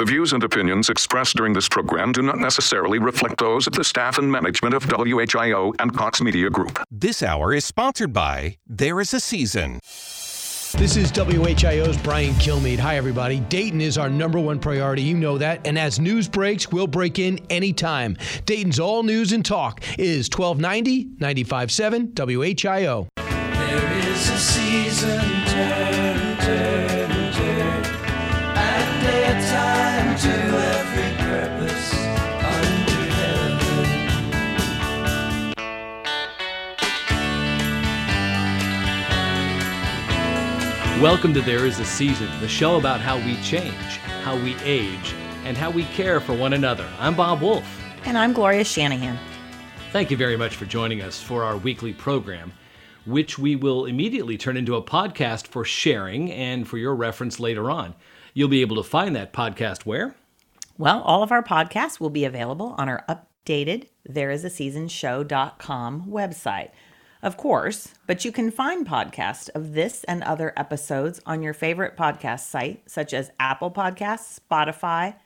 The views and opinions expressed during this program do not necessarily reflect those of the staff and management of WHIO and Cox Media Group. This hour is sponsored by There is a Season. This is WHIO's Brian Kilmeade. Hi, everybody. Dayton is our number one priority. You know that. And as news breaks, we'll break in anytime. Dayton's all news and talk is 1290 957 WHIO. There is a season, turn, Welcome to There Is a Season, the show about how we change, how we age, and how we care for one another. I'm Bob Wolf. And I'm Gloria Shanahan. Thank you very much for joining us for our weekly program, which we will immediately turn into a podcast for sharing and for your reference later on. You'll be able to find that podcast where? Well, all of our podcasts will be available on our updated thereisaseasonshow.com website. Of course, but you can find podcasts of this and other episodes on your favorite podcast site, such as Apple Podcasts, Spotify,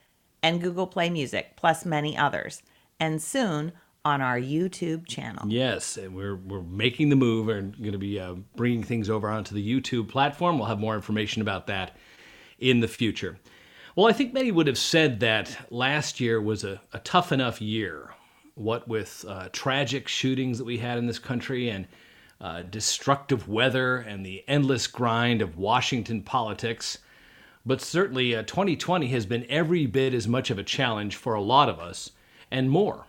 and Google Play Music, plus many others. And soon on our YouTube channel. Yes, and we're, we're making the move and going to be uh, bringing things over onto the YouTube platform. We'll have more information about that in the future. Well, I think many would have said that last year was a, a tough enough year. What with uh, tragic shootings that we had in this country and uh, destructive weather and the endless grind of Washington politics. But certainly, uh, 2020 has been every bit as much of a challenge for a lot of us and more.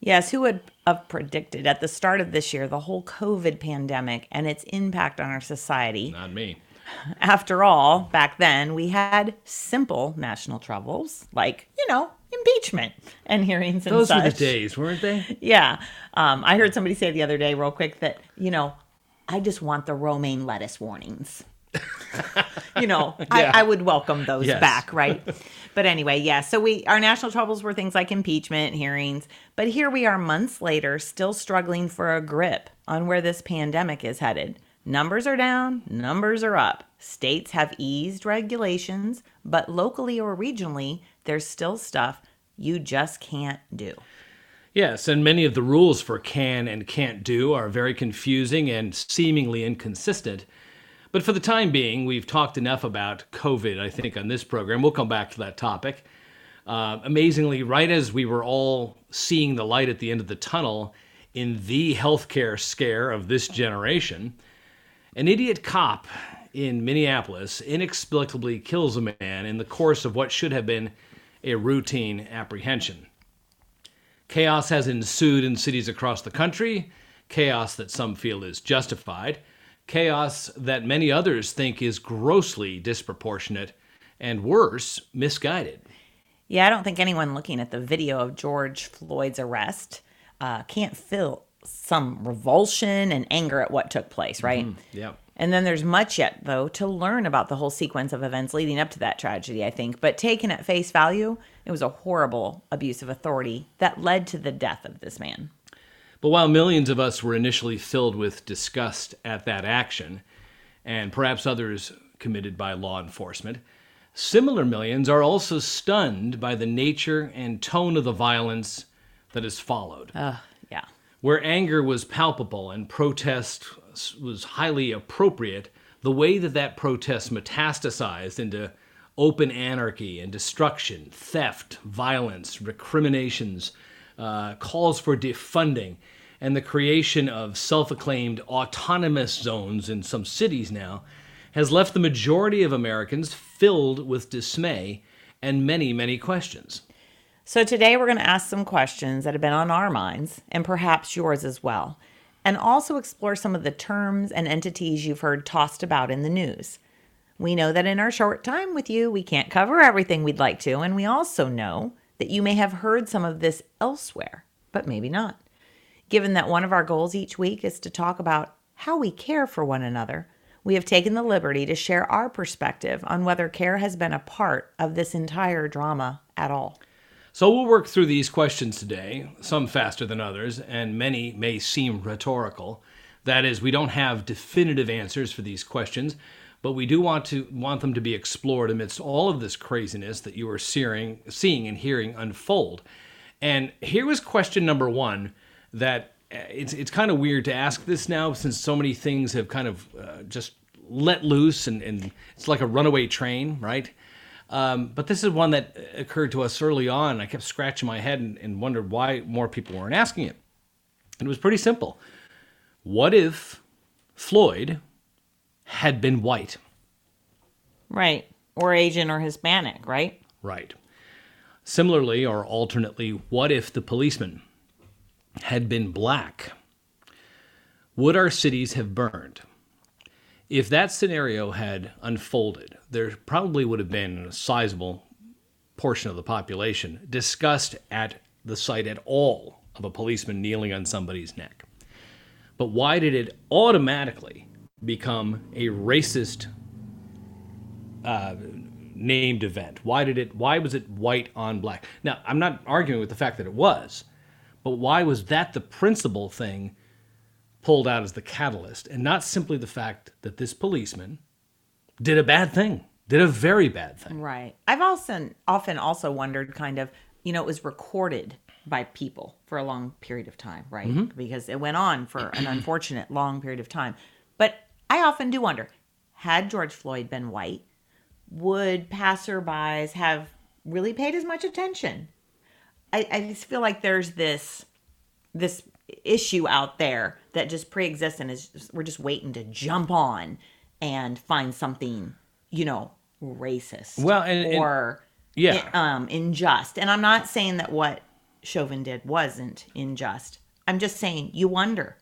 Yes, who would have predicted at the start of this year the whole COVID pandemic and its impact on our society? Not me. After all, back then we had simple national troubles like, you know, impeachment and hearings and Those such. were the days, weren't they? Yeah. Um, I heard somebody say the other day, real quick, that, you know, I just want the romaine lettuce warnings. you know, Yeah. I, I would welcome those Yes. back, right? but anyway, yeah. So we our national troubles were things like impeachment, hearings, but here we are months later, still struggling for a grip on where this pandemic is headed. Numbers are down, numbers are up. States have eased regulations, but locally or regionally, there's still stuff you just can't do. Yes, and many of the rules for can and can't do are very confusing and seemingly inconsistent. But for the time being, we've talked enough about COVID, I think, on this program. We'll come back to that topic. Uh, amazingly, right as we were all seeing the light at the end of the tunnel in the healthcare scare of this generation, an idiot cop in Minneapolis inexplicably kills a man in the course of what should have been a routine apprehension. Chaos has ensued in cities across the country, chaos that some feel is justified, chaos that many others think is grossly disproportionate, and worse, misguided. Yeah, I don't think anyone looking at the video of George Floyd's arrest uh, can't feel some revulsion and anger at what took place, right? Mm-hmm. Yeah. And then there's much yet, though, to learn about the whole sequence of events leading up to that tragedy, I think. But taken at face value, it was a horrible abuse of authority that led to the death of this man. But while millions of us were initially filled with disgust at that action, and perhaps others committed by law enforcement, similar millions are also stunned by the nature and tone of the violence that has followed. Ugh. Where anger was palpable and protest was highly appropriate, the way that that protest metastasized into open anarchy and destruction, theft, violence, recriminations, uh, calls for defunding, and the creation of self acclaimed autonomous zones in some cities now has left the majority of Americans filled with dismay and many, many questions. So today we're going to ask some questions that have been on our minds and perhaps yours as well, and also explore some of the terms and entities you've heard tossed about in the news. We know that in our short time with you, we can't cover everything we'd like to, and we also know that you may have heard some of this elsewhere, but maybe not. Given that one of our goals each week is to talk about how we care for one another, we have taken the liberty to share our perspective on whether care has been a part of this entire drama at all. So we'll work through these questions today, some faster than others, and many may seem rhetorical. That is, we don't have definitive answers for these questions, but we do want to want them to be explored amidst all of this craziness that you are seeing, seeing and hearing unfold. And here was question number one that uh, it's it's kind of weird to ask this now since so many things have kind of uh, just let loose and, and it's like a runaway train, right? Um, but this is one that occurred to us early on. I kept scratching my head and, and wondered why more people weren't asking it. And it was pretty simple. What if Floyd had been white? Right. Or Asian or Hispanic, right? Right. Similarly, or alternately, what if the policeman had been black? Would our cities have burned? If that scenario had unfolded, there probably would have been a sizable portion of the population discussed at the sight at all of a policeman kneeling on somebody's neck. But why did it automatically become a racist uh, named event? Why did it? Why was it white on black? Now, I'm not arguing with the fact that it was, but why was that the principal thing pulled out as the catalyst, and not simply the fact that this policeman did a bad thing, did a very bad thing? Right. I've also often also wondered kind of, you know, it was recorded by people for a long period of time, right? Mm-hmm. Because it went on for an unfortunate long period of time. But I often do wonder, had George Floyd been white, would passerbys have really paid as much attention? I, I just feel like there's this this issue out there that just pre-exists and is we're just waiting to jump on and find something, you know, racist. Well, and- and- or Yeah. um unjust. And I'm not saying that what Chauvin did wasn't unjust. I'm just saying you wonder.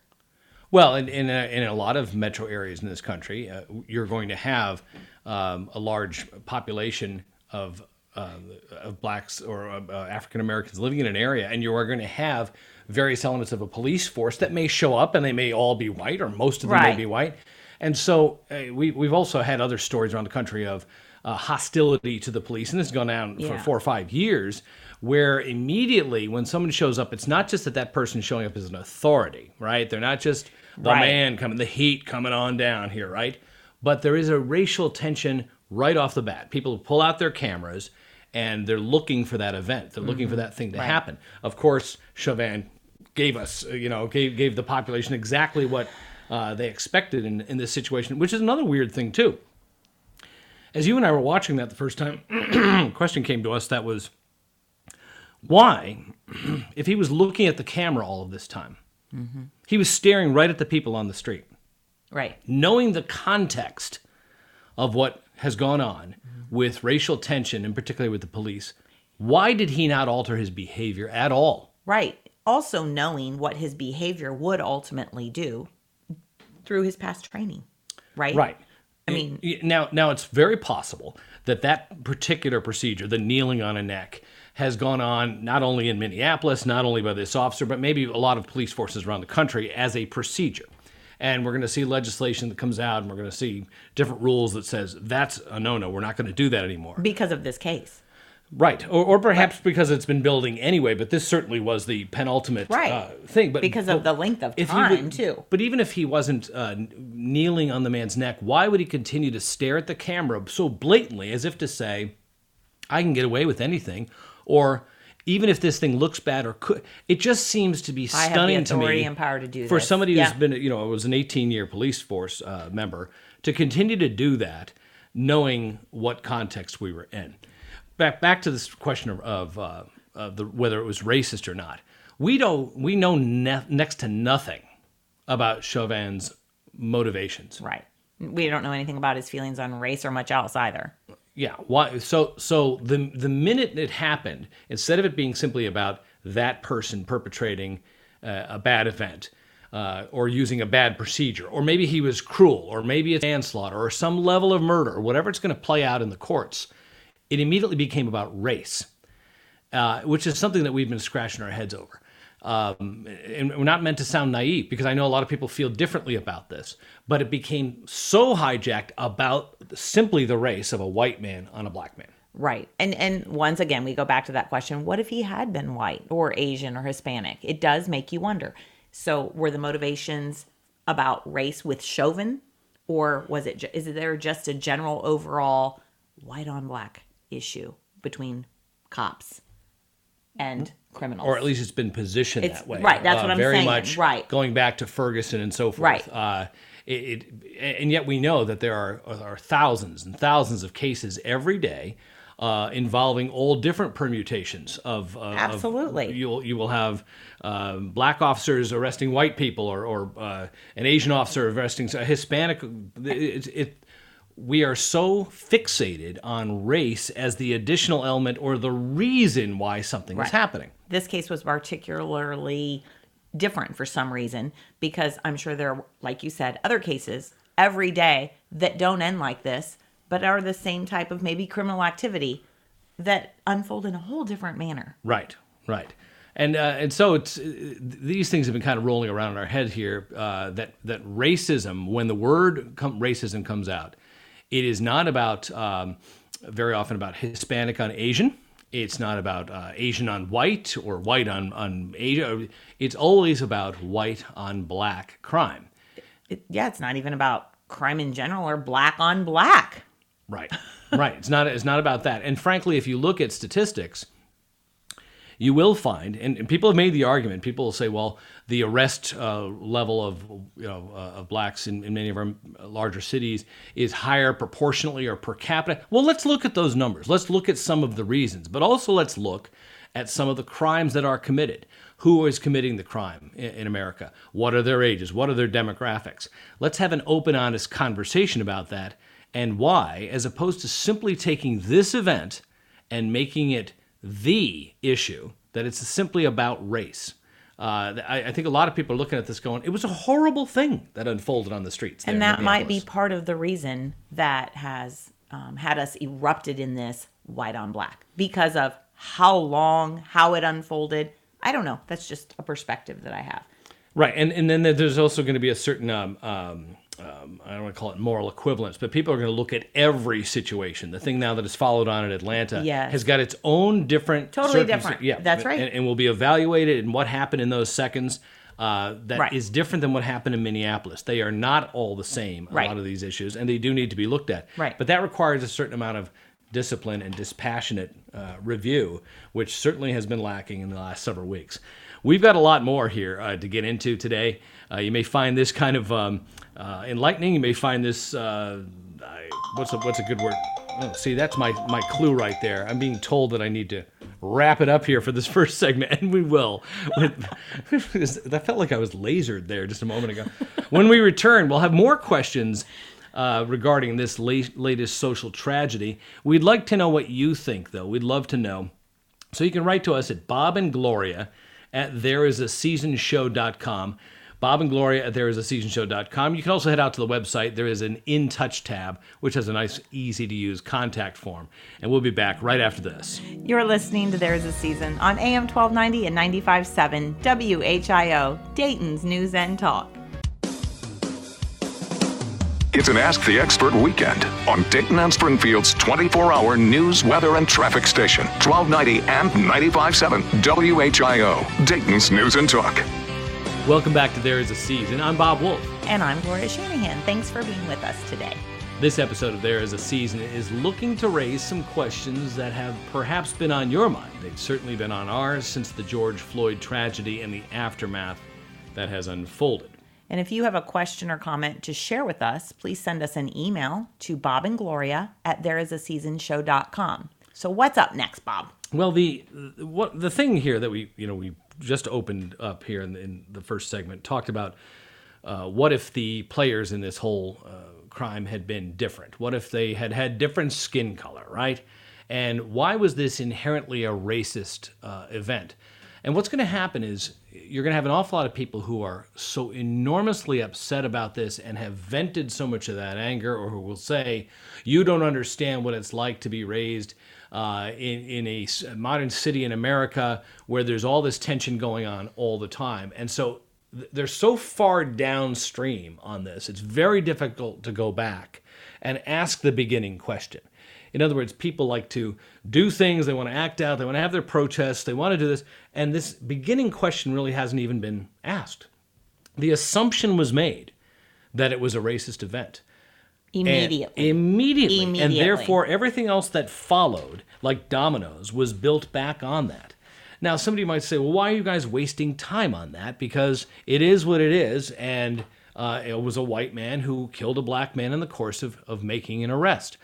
Well, in in a, in a lot of metro areas in this country, uh, you're going to have um, a large population of uh, of blacks or uh, African Americans living in an area, and you are going to have various elements of a police force that may show up, and they may all be white, or most of them may be white. And so uh, we we've also had other stories around the country of uh, hostility to the police, and this has gone on for four or five years, where immediately when someone shows up, it's not just that that person showing up as an authority, right? They're not just the Right. man coming, the heat coming on down here, right? But there is a racial tension right off the bat. People pull out their cameras and they're looking for that event. They're looking for that thing to happen. Of course, Chauvin gave us, you know, gave gave the population exactly what uh, they expected in in this situation, which is another weird thing too. As you and I were watching that the first time, a question came to us that was, why, if he was looking at the camera all of this time, he was staring right at the people on the street Right. knowing the context of what has gone on with racial tension, and particularly with the police, why did he not alter his behavior at all? Right. Also knowing what his behavior would ultimately do through his past training. Right? Right. I mean- now, now it's very possible that that particular procedure, the kneeling on a neck, has gone on not only in Minneapolis, not only by this officer, but maybe a lot of police forces around the country as a procedure. And we're going to see legislation that comes out, and we're going to see different rules that says that's a no-no. We're not going to do that anymore. Because of this case. Right, or, or perhaps because it's been building anyway. But this certainly was the penultimate Right. uh, thing. But Because of the length of time, would- too. But even if he wasn't uh, kneeling on the man's neck, why would he continue to stare at the camera so blatantly, as if to say, "I can get away with anything," or even if this thing looks bad or could, it just seems to be I have the stunning to me and power to do for this. somebody who's Yeah. been, you know, was an 18-year police force uh, member to continue to do that, knowing what context we were in. Back back to this question of, of, uh, of the whether it was racist or not. We don't we know ne- next to nothing about Chauvin's motivations. Right. We don't know anything about his feelings on race or much else either. Yeah. Why? So so the the minute it happened, instead of it being simply about that person perpetrating uh, a bad event. Uh, or using a bad procedure, or maybe he was cruel, or maybe it's manslaughter, or some level of murder, or whatever it's going to play out in the courts, it immediately became about race, uh, which is something that we've been scratching our heads over. Um, and we're not meant to sound naive because I know a lot of people feel differently about this, but it became so hijacked about simply the race of a white man on a black man. Right. And and once again we go back to that question, what if he had been white or Asian or Hispanic? It does make you wonder. So were the motivations about race with Chauvin or was it? Is there just a general overall white on black issue between cops and criminals? or at least it's been positioned It's- that way. right, that's what I'm very saying, much right. going back to Ferguson and so forth. Right. Uh, it, it, and yet we know that there are, are thousands and thousands of cases every day uh, involving all different permutations of. Uh, of- Absolutely. you'll you will have uh, black officers arresting white people, or, or uh, an Asian officer arresting a Hispanic. It, it, we are so fixated on race as the additional element or the reason why something is happening. this case was particularly different for some reason because I'm sure there are, like you said, other cases every day that don't end like this, but are the same type of maybe criminal activity that unfold in a whole different manner. Right, right. And, uh, and so it's, uh, these things have been kind of rolling around in our head here uh, that, that racism, when the word com- racism comes out, it is not about, um, very often about Hispanic on Asian. It's not about uh, Asian on white or white on, on Asia. It's always about white on black crime. It, yeah, it's not even about crime in general or black on black. Right. right. It's not it's not about that. And frankly, if you look at statistics, you will find, and, and people have made the argument. People will say, well, the arrest uh, level of you know uh, of blacks in, in many of our larger cities is higher proportionally or per capita. Well, let's look at those numbers. Let's look at some of the reasons, but also let's look at some of the crimes that are committed. Who is committing the crime in, in America? What are their ages? What are their demographics? Let's have an open, honest conversation about that and why, as opposed to simply taking this event and making it the issue, that it's simply about race. Uh, I, I think a lot of people are looking at this going, it was a horrible thing that unfolded on the streets. And that might be part of the reason that has um, had us erupted in this white on black because of how long, how it unfolded. I don't know. That's just a perspective that I have. Right, and and then there's also going to be a certain um, um, um, I don't want to call it moral equivalence, but people are going to look at every situation. The thing now that has followed on in Atlanta Yes. has got its own different, Totally different. Yeah, That's right. and, and will be evaluated in what happened in those seconds. Uh, that is Right. different than what happened in Minneapolis. They are not all the same. A Right. lot of these issues, and they do need to be looked at. Right. But that requires a certain amount of discipline and dispassionate uh, review, which certainly has been lacking in the last several weeks. We've got a lot more here uh, to get into today. Uh, you may find this kind of um, uh, enlightening. You may find this uh, I, what's a, what's a good word? Oh, see, that's my my clue right there. I'm being told that I need to wrap it up here for this first segment, and we will. That felt like I was lasered there just a moment ago. When we return, we'll have more questions uh, regarding this late, latest social tragedy. We'd like to know what you think, though. We'd love to know. So you can write to us at Bob and Gloria at thereisaseasonshow.com. Bob and Gloria at thereisaseasonshow.com. You can also head out to the website. There is an In Touch tab, which has a nice, easy to use contact form. And we'll be back right after this. You're listening to There's a Season on AM 1290 and 95.7 WHIO, Dayton's News and Talk. It's an Ask the Expert weekend on Dayton and Springfield's 24 hour news, weather, and traffic station, 1290 and 95.7 WHIO, Dayton's News and Talk. Welcome back to There Is a Season. I'm Bob Wolf. And I'm Gloria Shanahan. Thanks for being with us today. This episode of There Is a Season is looking to raise some questions that have perhaps been on your mind. They've certainly been on ours since the George Floyd tragedy and the aftermath that has unfolded. And if you have a question or comment to share with us, please send us an email to Bob and Gloria at thereisaseasonshow.com. So what's up next, Bob? Well, the what the thing here that we you know we just opened up here in the, in the first segment talked about uh, what if the players in this whole uh, crime had been different? What if they had had different skin color, right? And why was this inherently a racist uh, event? And what's going to happen is you're going to have an awful lot of people who are so enormously upset about this and have vented so much of that anger, or who will say, You don't understand what it's like to be raised uh, in, in a modern city in America where there's all this tension going on all the time. And so they're so far downstream on this, it's very difficult to go back and ask the beginning question. In other words, people like to do things, they want to act out, they want to have their protests, they want to do this, and this beginning question really hasn't even been asked. The assumption was made that it was a racist event. And- Immediately. immediately. And therefore, everything else that followed, like dominoes, was built back on that. Now, somebody might say, well, why are you guys wasting time on that? Because it is what it is. And uh, it was a white man who killed a black man in the course of, of making an arrest.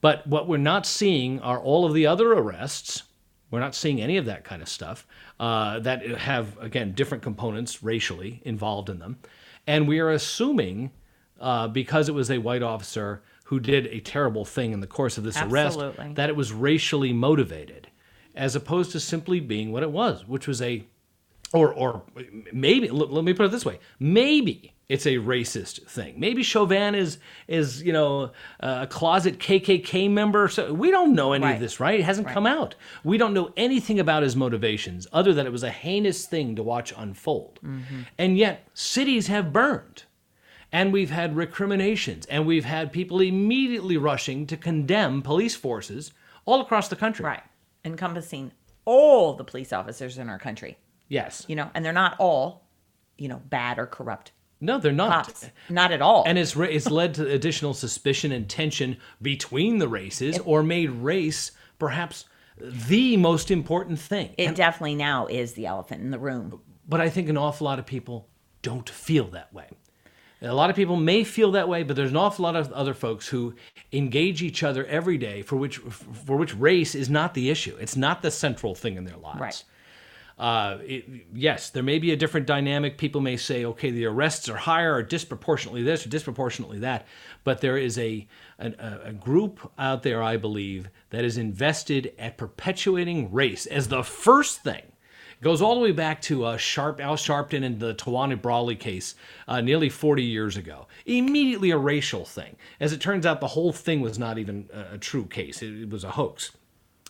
But what we're not seeing are all of the other arrests. We're not seeing any of that kind of stuff uh, that have, again, different components racially involved in them. And we are assuming, uh, because it was a white officer who did a terrible thing in the course of this arrest, that it was racially motivated, as opposed to simply being what it was, which was a or or maybe let me put it this way maybe it's a racist thing. Maybe chauvin is is you know a closet kkk member. So we don't know any Right. of this right? It hasn't come out. We don't know anything about his motivations other than it was a heinous thing to watch unfold. Mm-hmm. And yet cities have burned. And we've had recriminations. And we've had people immediately rushing to condemn police forces all across the country. Right. Encompassing all the police officers in our country. yes. You know, and they're not all, you know, bad or corrupt no they're not cops. Not at all. and it's it's led to additional suspicion and tension between the races, or made race perhaps the most important thing. it And- definitely now is the elephant in the room. but I think an awful lot of people don't feel that way. A lot of people may feel that way, but there's an awful lot of other folks who engage each other every day for which for which race is not the issue. It's not the central thing in their lives. Right. Uh, it, yes, there may be a different dynamic. People may say, okay, the arrests are higher or disproportionately this or disproportionately that, but there is a, an- a, group out there, I believe, that is invested at perpetuating race as the first thing. Goes all the way back to uh, Sharp, Al Sharpton and the Tawana Brawley case uh, nearly 40 years ago. Immediately a racial thing. As it turns out, the whole thing was not even a, a true case, it, it was a hoax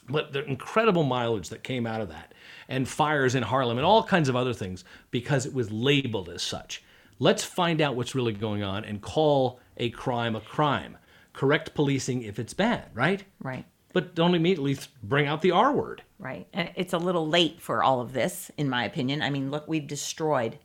but the incredible mileage that came out of that and fires in Harlem and all kinds of other things because it was labeled as such. Let's find out what's really going on and call a crime a crime. Correct policing if it's bad, right? Right. But don't immediately bring out the R word. Right. And it's a little late for all of this, in my opinion. I mean, look, we've destroyed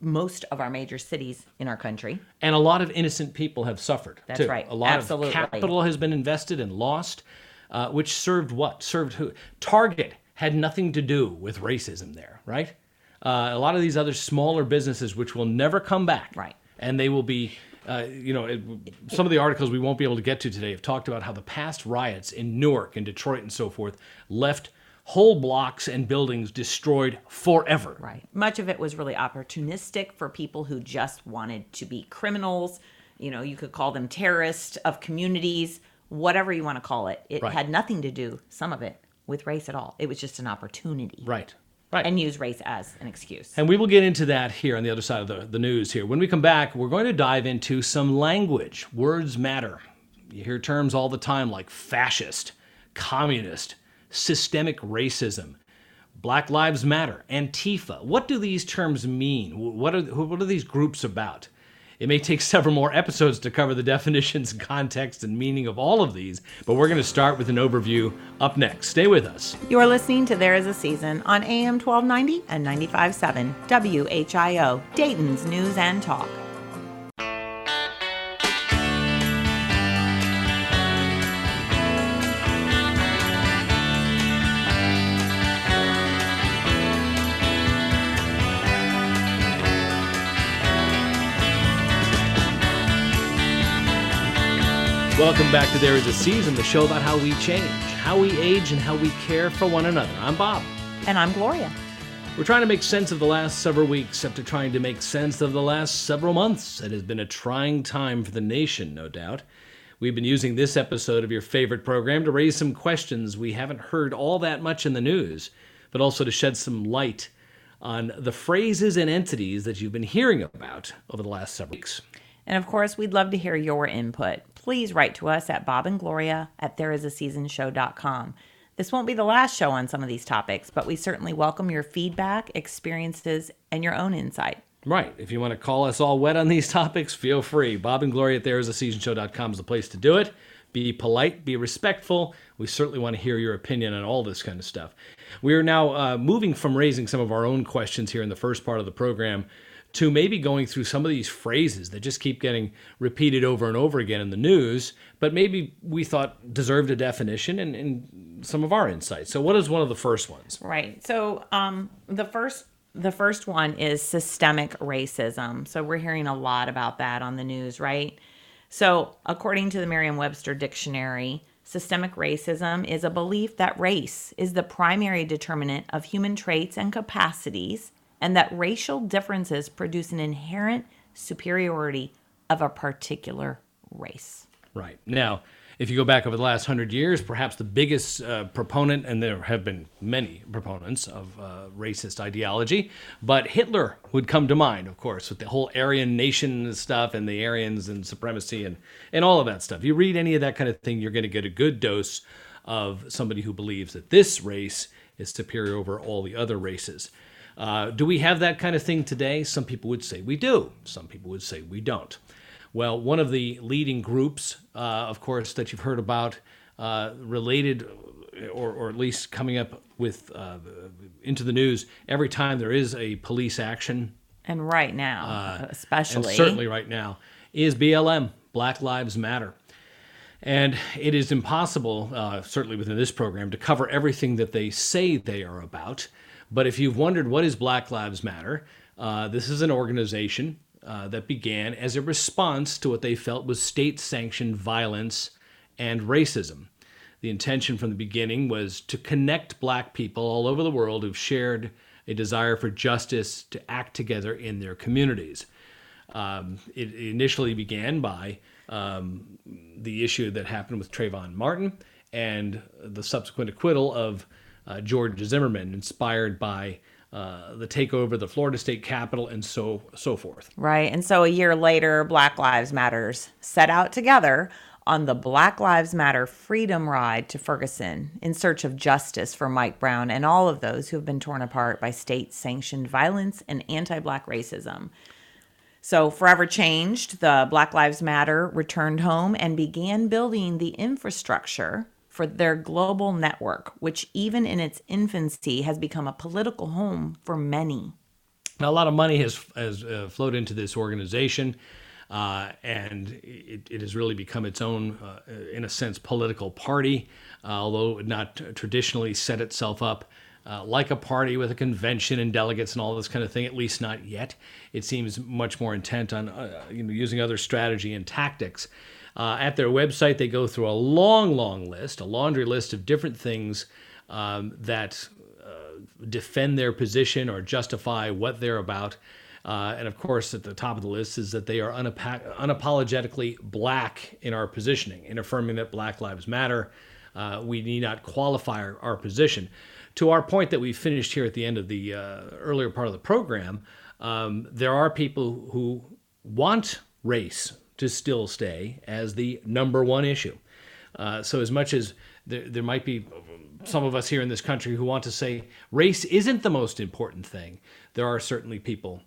most of our major cities in our country. And a lot of innocent people have suffered. That's too. right. A lot Absolutely. of capital has been invested and lost, uh, which served what? Served who? Target had nothing to do with racism there, right? Uh, a lot of these other smaller businesses, which will never come back, Right. And they will be, uh, you know, it, some of the articles we won't be able to get to today have talked about how the past riots in Newark and Detroit and so forth left whole blocks and buildings destroyed forever. Right. Much of it was really opportunistic for people who just wanted to be criminals. You know, you could call them terrorists of communities, whatever you want to call it. It Right. had nothing to do, some of it, with race at all. It was just an opportunity. Right. Right. And use race as an excuse. And we will get into that here on the other side of the, the news here. When we come back, we're going to dive into some language. Words matter. You hear terms all the time like fascist, communist, systemic racism, Black Lives Matter, Antifa. What do these terms mean? What are, what are these groups about? It may take several more episodes to cover the definitions, context, and meaning of all of these, but we're going to start with an overview up next. Stay with us. You are listening to There Is a Season on AM 1290 and 95.7 WHIO, Dayton's News and Talk. Welcome back to There Is a Season, the show about how we change, how we age, and how we care for one another. I'm Bob. And I'm Gloria. We're trying to make sense of the last several weeks after trying to make sense of the last several months. It has been a trying time for the nation, no doubt. We've been using this episode of your favorite program to raise some questions we haven't heard all that much in the news, but also to shed some light on the phrases and entities that you've been hearing about over the last several weeks. And of course, we'd love to hear your input. Please write to us at Bob and Gloria at thereisaseasonshow.com. This won't be the last show on some of these topics, but we certainly welcome your feedback, experiences, and your own insight. Right. If you want to call us all wet on these topics, feel free. Bob and Gloria at thereisaseasonshow.com is the place to do it. Be polite, be respectful. We certainly want to hear your opinion on all this kind of stuff. We are now uh, moving from raising some of our own questions here in the first part of the program to maybe going through some of these phrases that just keep getting repeated over and over again in the news, but maybe we thought deserved a definition and, and some of our insights. So, what is one of the first ones? Right. So um, the first the first one is systemic racism. So we're hearing a lot about that on the news, right? So according to the Merriam-Webster dictionary, systemic racism is a belief that race is the primary determinant of human traits and capacities and that racial differences produce an inherent superiority of a particular race. Right. Now, if you go back over the last hundred years, perhaps the biggest uh, proponent, and there have been many proponents of uh, racist ideology, but Hitler would come to mind, of course, with the whole Aryan nation stuff and the Aryans and supremacy and, and all of that stuff. You read any of that kind of thing, you're going to get a good dose of somebody who believes that this race is superior over all the other races. Uh, do we have that kind of thing today? Some people would say we do. Some people would say we don't. Well, one of the leading groups, uh, of course, that you've heard about, uh, related or, or at least coming up with uh, into the news every time there is a police action, And right now, especially. and certainly right now, is BLM, Black Lives Matter. And it is impossible, uh, certainly within this program, to cover everything that they say they are about. But if you've wondered what is Black Lives Matter, uh, this is an organization uh, that began as a response to what they felt was state sanctioned violence and racism. The intention from the beginning was to connect black people all over the world who've shared a desire for justice to act together in their communities. Um, it initially began by um, the issue that happened with Trayvon Martin and the subsequent acquittal of uh, George Zimmerman, inspired by uh, the takeover of the Florida State Capitol and so so forth. Right. And so a year later, Black Lives Matters set out together on the Black Lives Matter Freedom Ride to Ferguson in search of justice for Mike Brown and all of those who have been torn apart by state sanctioned violence and anti black racism. So, forever changed, the Black Lives Matter returned home and began building the infrastructure for their global network, which, even in its infancy, has become a political home for many. Now, a lot of money has has uh, flowed into this organization, uh, and it, it has really become its own, uh, in a sense, political party. Uh, although not traditionally set itself up uh, like a party with a convention and delegates and all this kind of thing. At least not yet. It seems much more intent on uh, you know using other strategy and tactics. Uh, at their website, they go through a long, long list, a laundry list of different things um, that defend their position or justify what they're about. Uh, and of course, at the top of the list is that they are unapa- unapologetically black in our positioning, in affirming that Black Lives Matter. Uh, we need not qualify our, our position. To our point that we finished here at the end of the uh, earlier part of the program, um, there are people who want race to still stay as the number one issue. Uh, so, as much as there, there might be some of us here in this country who want to say race isn't the most important thing, there are certainly people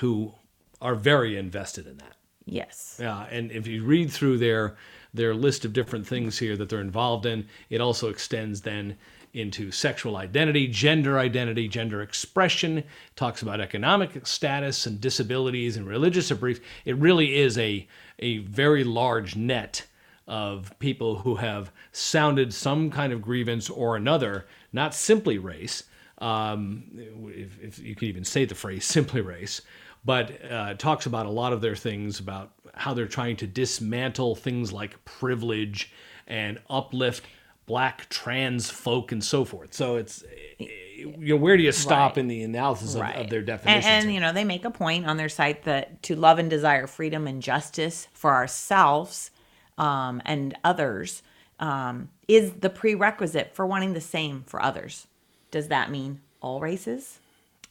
who are very invested in that. Yes. Yeah, and if you read through their their list of different things here that they're involved in, it also extends then into sexual identity, gender identity, gender expression, talks about economic status and disabilities and religious beliefs. It really is a a very large net of people who have sounded some kind of grievance or another, not simply race. Um, if, if you can even say the phrase simply race, but uh, talks about a lot of their things about how they're trying to dismantle things like privilege and uplift black trans folk and so forth. So it's you know where do you stop Right. in the analysis of, of their And, definitions? and here? you know, they make a point on their site that to love and desire freedom and justice for ourselves um, and others um, is the prerequisite for wanting the same for others. Does that mean all races?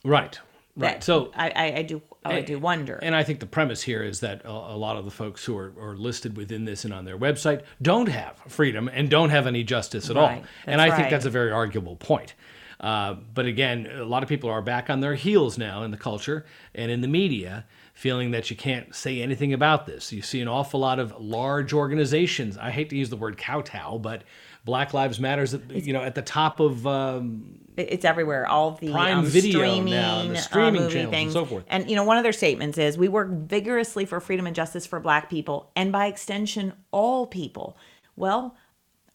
right, right. That- So I, I, I do I do wonder. And I think the premise here is that a, a lot of the folks who are, are listed within this and on their website don't have freedom and don't have any justice at all. Right, And I that's think that's a very arguable point. Uh, but again, a lot of people are back on their heels now in the culture and in the media, feeling that you can't say anything about this. You see an awful lot of large organizations. I hate to use the word kowtow, but Black Lives Matters, at, you know, at the top of um, it's everywhere. All the Prime um, Video streaming, now, the uh, streaming movie channels and so forth. And you know, one of their statements is, "We work vigorously for freedom and justice for Black people, and by extension, all people." Well,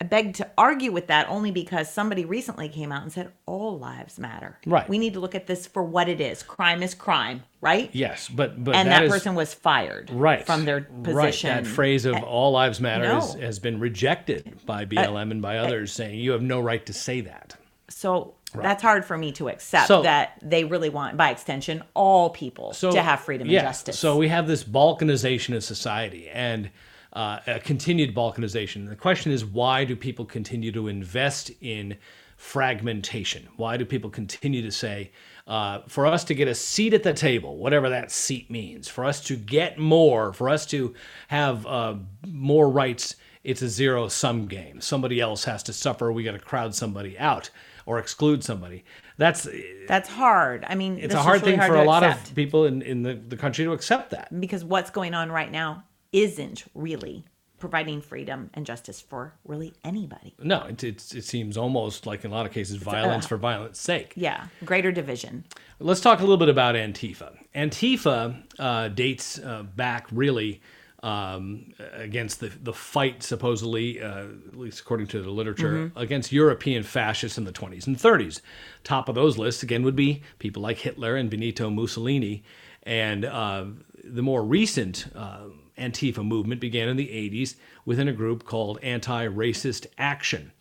I beg to argue with that only because somebody recently came out and said all lives matter. Right. We need to look at this for what it is. Crime is crime, right? Yes, but but and that, is- person was fired right from their position. Right, that phrase of "all lives matter" has, no. has been rejected by uh, BLM and by uh, others, saying you have no right to say that. So that's hard for me to accept So- that they really want, by extension, all people to have freedom yeah, and justice. So we have this balkanization of society and uh, a continued balkanization. The question is, why do people continue to invest in fragmentation? Why do people continue to say, uh, for us to get a seat at the table, whatever that seat means, for us to get more, for us to have uh, more rights, it's a zero sum game. Somebody else has to suffer. We got to crowd somebody out or exclude somebody. That's that's hard. I mean, it's a hard really thing for a lot accept of people in, in the, the country to accept that. because what's going on right now isn't really providing freedom and justice for really anybody. No, it, it's it seems almost like in a lot of cases violence for violence sake. Yeah, greater division. Let's talk a little bit about Antifa. Antifa uh, dates uh, back really um, against the, the fight, supposedly, uh, at least according to the literature, against European fascists in the 20s and 30s. Top of those lists, again, would be people like Hitler and Benito Mussolini. And uh, the more recent uh, Antifa movement began in the 80s within a group called Anti Racist Action.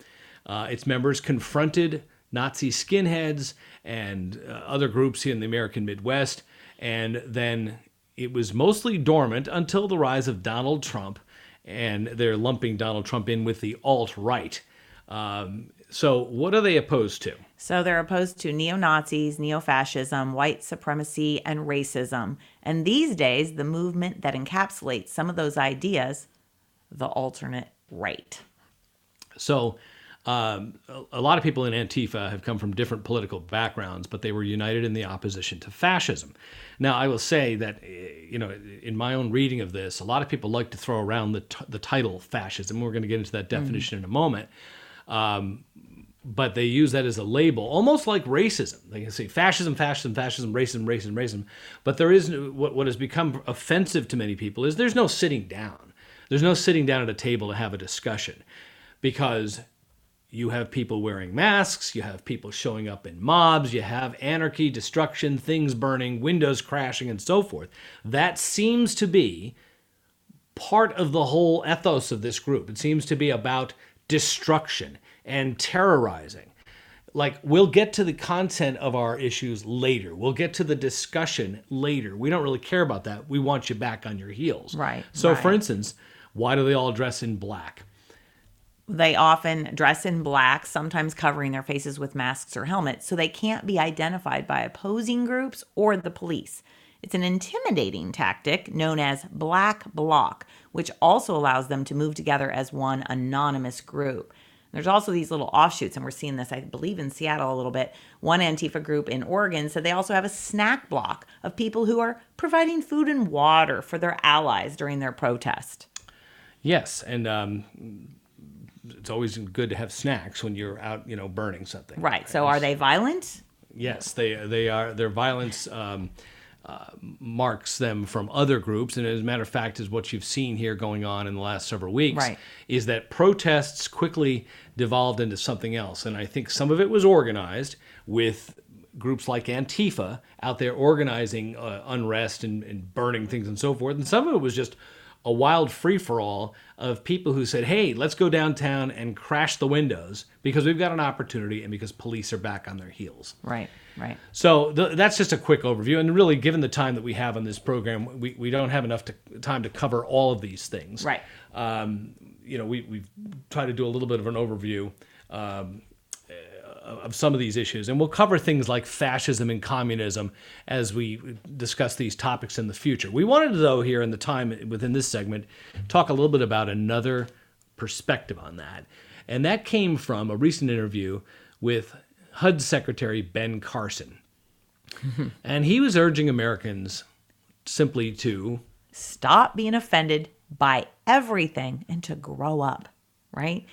Uh, its members confronted Nazi skinheads and uh, other groups in the American Midwest, and then it was mostly dormant until the rise of Donald Trump, and they're lumping Donald Trump in with the alt right. Um, so, what are they opposed to? So they're opposed to neo Nazis, neo fascism, white supremacy, and racism. And these days, the movement that encapsulates some of those ideas, the alternate right. So, um, a, lot of people in Antifa have come from different political backgrounds, but they were united in the opposition to fascism. Now, I will say that, eh, you know, in my own reading of this, a lot of people like to throw around the, t- the title fascism. We're going to get into that definition in a moment. Um, but they use that as a label, almost like racism. They can say fascism, fascism, fascism, racism, racism, racism. But there is what, what has become offensive to many people is there's no sitting down. There's no sitting down at a table to have a discussion because you have people wearing masks, you have people showing up in mobs, you have anarchy, destruction, things burning, windows crashing, and so forth. That seems to be part of the whole ethos of this group. It seems to be about destruction and terrorizing. Like, we'll get to the content of our issues later. We'll get to the discussion later. We don't really care about that. We want you back on your heels. Right, So, for instance, why do they all dress in black? They often dress in black, sometimes covering their faces with masks or helmets, so they can't be identified by opposing groups or the police. It's an intimidating tactic known as black bloc, which also allows them to move together as one anonymous group. There's also these little offshoots, and we're seeing this, I believe, in Seattle a little bit. One Antifa group in Oregon said they also have a snack block of people who are providing food and water for their allies during their protest. Yes, and um, it's always good to have snacks when you're out, you know, burning something. Right. So are they violent? Yes, they they are. Their violence um, uh, marks them from other groups, and as a matter of fact, is what you've seen here going on in the last several weeks. Right. Is that protests quickly devolved into something else, and I think some of it was organized with groups like Antifa out there organizing uh, unrest and, and burning things and so forth, and some of it was just a wild free for all of people who said, "Hey, let's go downtown and crash the windows because we've got an opportunity and because police are back on their heels." Right. Right. So th- that's just a quick overview, and really, given the time that we have on this program, we, we don't have enough to, time to cover all of these things. Right. Um, you know, we we try to do a little bit of an overview um, of some of these issues, and we'll cover things like fascism and communism as we discuss these topics in the future. We wanted to, though, here in the time within this segment, talk a little bit about another perspective on that, and that came from a recent interview with HUD Secretary Ben Carson. and he was urging Americans simply to Stop being offended by everything and to grow up. Right.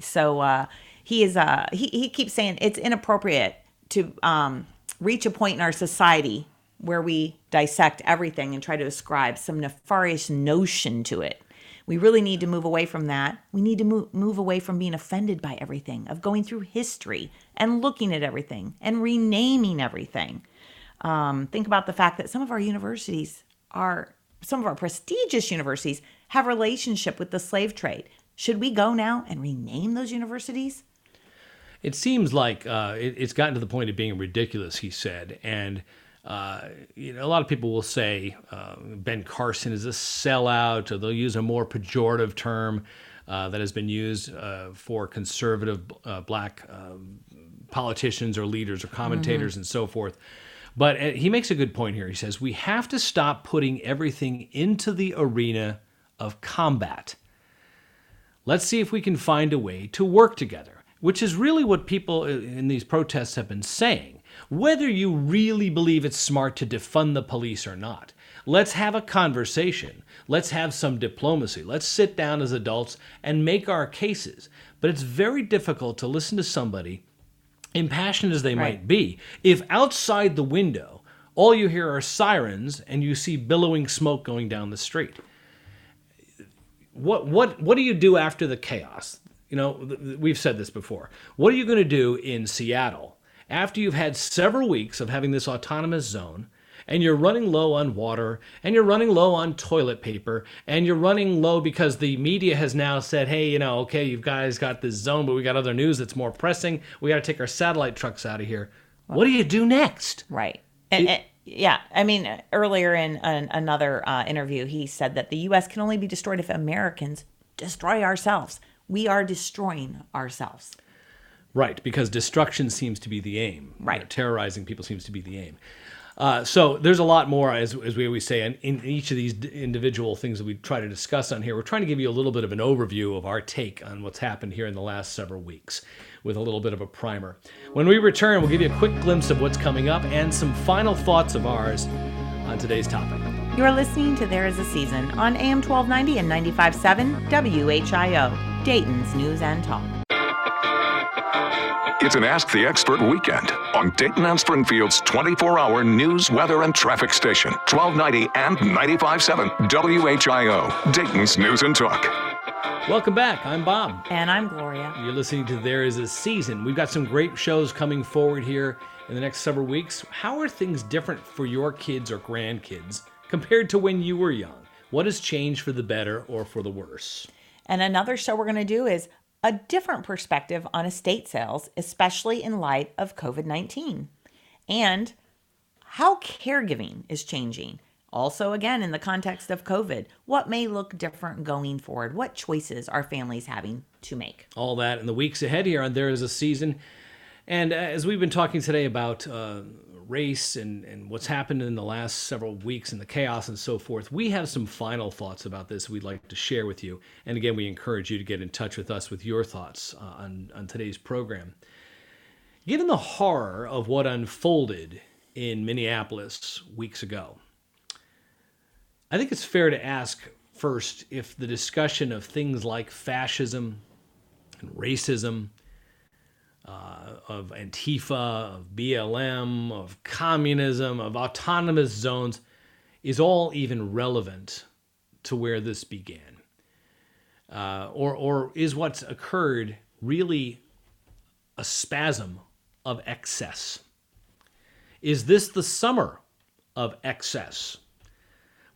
So uh, he is. Uh, he he keeps saying it's inappropriate to um, reach a point in our society where we dissect everything and try to ascribe some nefarious notion to it. We really need to move away from that. We need to move, move away from being offended by everything, of going through history and looking at everything and renaming everything. Um, think about the fact that some of our universities are, some of our prestigious universities have relationship with the slave trade. Should we go now and rename those universities? It seems like uh, it, it's gotten to the point of being ridiculous, he said. And, uh, you know, a lot of people will say uh, Ben Carson is a sellout, or they'll use a more pejorative term uh, that has been used uh, for conservative uh, black um, politicians or leaders or commentators and so forth. But uh, he makes a good point here. He says, We have to stop putting everything into the arena of combat. Let's see if we can find a way to work together, which is really what people in these protests have been saying. Whether you really believe it's smart to defund the police or not, let's have a conversation. Let's have some diplomacy. Let's sit down as adults and make our cases. But it's very difficult to listen to somebody, impassioned as they Right. might be, if outside the window all you hear are sirens and you see billowing smoke going down the street what what what do you do after the chaos? You know, th- th- we've said this before. What are you going to do in Seattle after you've had several weeks of having this autonomous zone and you're running low on water and you're running low on toilet paper and you're running low because the media has now said, "Hey, you know, okay, you guys got this zone, but we got other news that's more pressing. We got to take our satellite trucks out of here." What do you do next? Right. And, and- yeah, I mean, earlier in an, another uh, interview, he said that the U.S. can only be destroyed if Americans destroy ourselves. We are destroying ourselves. Right, because destruction seems to be the aim. You know, Right. terrorizing people seems to be the aim. Uh, so there's a lot more, as, as we always say, in, in each of these d- individual things that we try to discuss on here. We're trying to give you a little bit of an overview of our take on what's happened here in the last several weeks with a little bit of a primer. When we return, we'll give you a quick glimpse of what's coming up and some final thoughts of ours on today's topic. You are listening to There Is a Season on AM 1290 and 95.7 WHIO, Dayton's News and Talk. It's an Ask the Expert weekend on Dayton and Springfield's 24 hour news, weather, and traffic station, 1290 and 95.7 WHIO, Dayton's News and Talk. Welcome back. I'm Bob. And I'm Gloria. You're listening to There Is a Season. We've got some great shows coming forward here in the next several weeks. How are things different for your kids or grandkids compared to when you were young? What has changed for the better or for the worse? And another show we're going to do is a different perspective on estate sales, especially in light of COVID 19, and how caregiving is changing. Also, again, in the context of COVID, what may look different going forward? What choices are families having to make? All that in the weeks ahead here on There Is a Season. And uh, as we've been talking today about uh, race and, and what's happened in the last several weeks and the chaos and so forth, we have some final thoughts about this we'd like to share with you. And again, we encourage you to get in touch with us with your thoughts uh, on, on today's program. Given the horror of what unfolded in Minneapolis weeks ago, I think it's fair to ask first if the discussion of things like fascism and racism, uh, of Antifa, of BLM, of communism, of autonomous zones is all even relevant to where this began. Uh, or, or is what's occurred really a spasm of excess? Is this the summer of excess?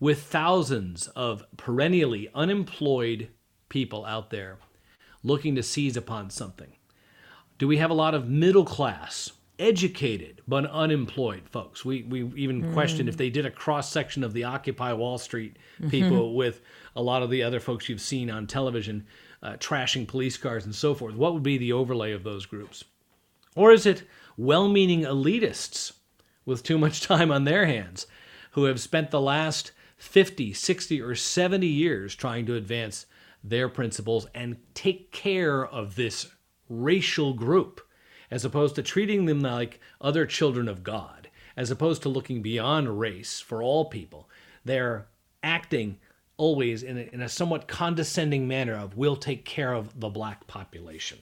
with thousands of perennially unemployed people out there looking to seize upon something? Do we have a lot of middle class, educated, but unemployed folks? We, we even questioned if they did a cross section of the Occupy Wall Street people with a lot of the other folks you've seen on television uh, trashing police cars and so forth. What would be the overlay of those groups? Or is it well meaning elitists with too much time on their hands who have spent the last 50, 60, or 70 years trying to advance their principles and take care of this racial group as opposed to treating them like other children of God, as opposed to looking beyond race for all people? They're acting always in a, in a somewhat condescending manner of we'll take care of the black population.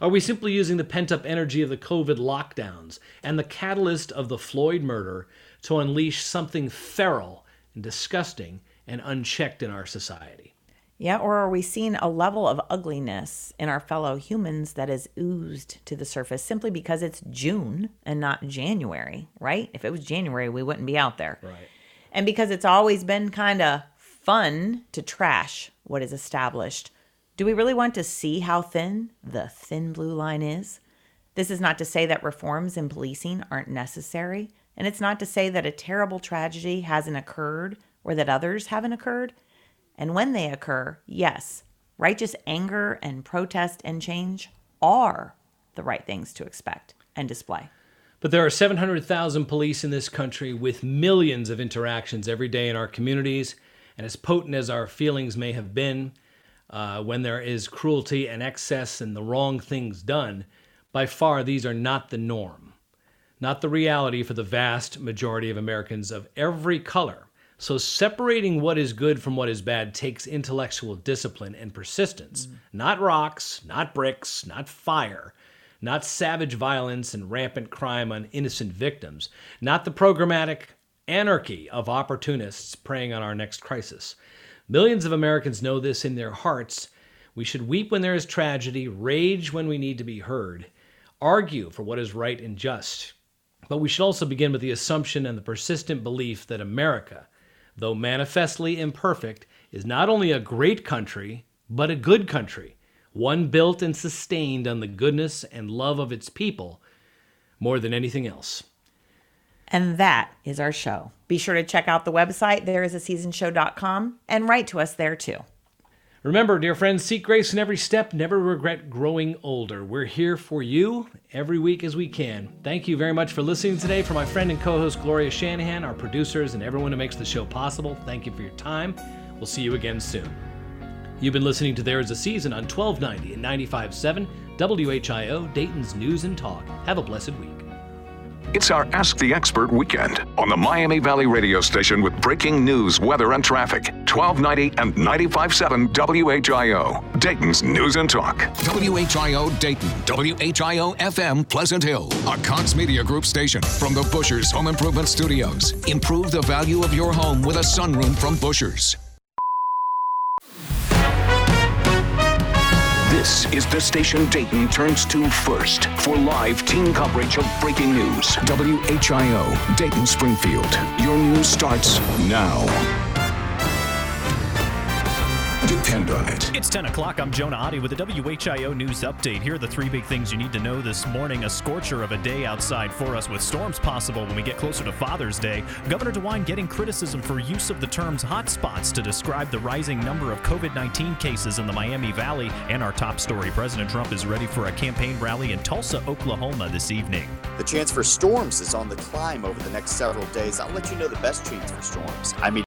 Are we simply using the pent up energy of the COVID lockdowns and the catalyst of the Floyd murder to unleash something feral and disgusting and unchecked in our society? Yeah, or are we seeing a level of ugliness in our fellow humans that is oozed to the surface simply because it's June and not January, right? If it was January, we wouldn't be out there. Right. And because it's always been kind of fun to trash what is established, do we really want to see how thin the thin blue line is? This is not to say that reforms in policing aren't necessary, and it's not to say that a terrible tragedy hasn't occurred or that others haven't occurred. And when they occur, yes, righteous anger and protest and change are the right things to expect and display. But there are 700,000 police in this country with millions of interactions every day in our communities. And as potent as our feelings may have been uh, when there is cruelty and excess and the wrong things done, by far these are not the norm, not the reality for the vast majority of Americans of every color so, separating what is good from what is bad takes intellectual discipline and persistence. Mm. Not rocks, not bricks, not fire, not savage violence and rampant crime on innocent victims, not the programmatic anarchy of opportunists preying on our next crisis. Millions of Americans know this in their hearts. We should weep when there is tragedy, rage when we need to be heard, argue for what is right and just. But we should also begin with the assumption and the persistent belief that America, though manifestly imperfect, is not only a great country, but a good country, one built and sustained on the goodness and love of its people more than anything else. And that is our show. Be sure to check out the website, thereisaseasonshow.com, and write to us there too. Remember, dear friends, seek grace in every step, never regret growing older. We're here for you every week as we can. Thank you very much for listening today. For my friend and co host Gloria Shanahan, our producers, and everyone who makes the show possible, thank you for your time. We'll see you again soon. You've been listening to There Is a Season on 1290 and 95.7 WHIO, Dayton's News and Talk. Have a blessed week. It's our Ask the Expert weekend on the Miami Valley radio station with breaking news, weather, and traffic. 1290 and 95.7 WHIO, Dayton's News and Talk. WHIO Dayton, WHIO FM Pleasant Hill, a Cox Media Group station from the Bushers Home Improvement Studios. Improve the value of your home with a sunroom from Bushers. This is the station Dayton turns to first for live team coverage of breaking news. WHIO, Dayton Springfield. Your news starts now. Depend on it. It's 10 o'clock. I'm Jonah Adi with the WHIO News Update. Here are the three big things you need to know this morning. A scorcher of a day outside for us with storms possible when we get closer to Father's Day. Governor DeWine getting criticism for use of the terms hotspots to describe the rising number of COVID 19 cases in the Miami Valley. And our top story President Trump is ready for a campaign rally in Tulsa, Oklahoma this evening. The chance for storms is on the climb over the next several days. I'll let you know the best chance for storms. I'm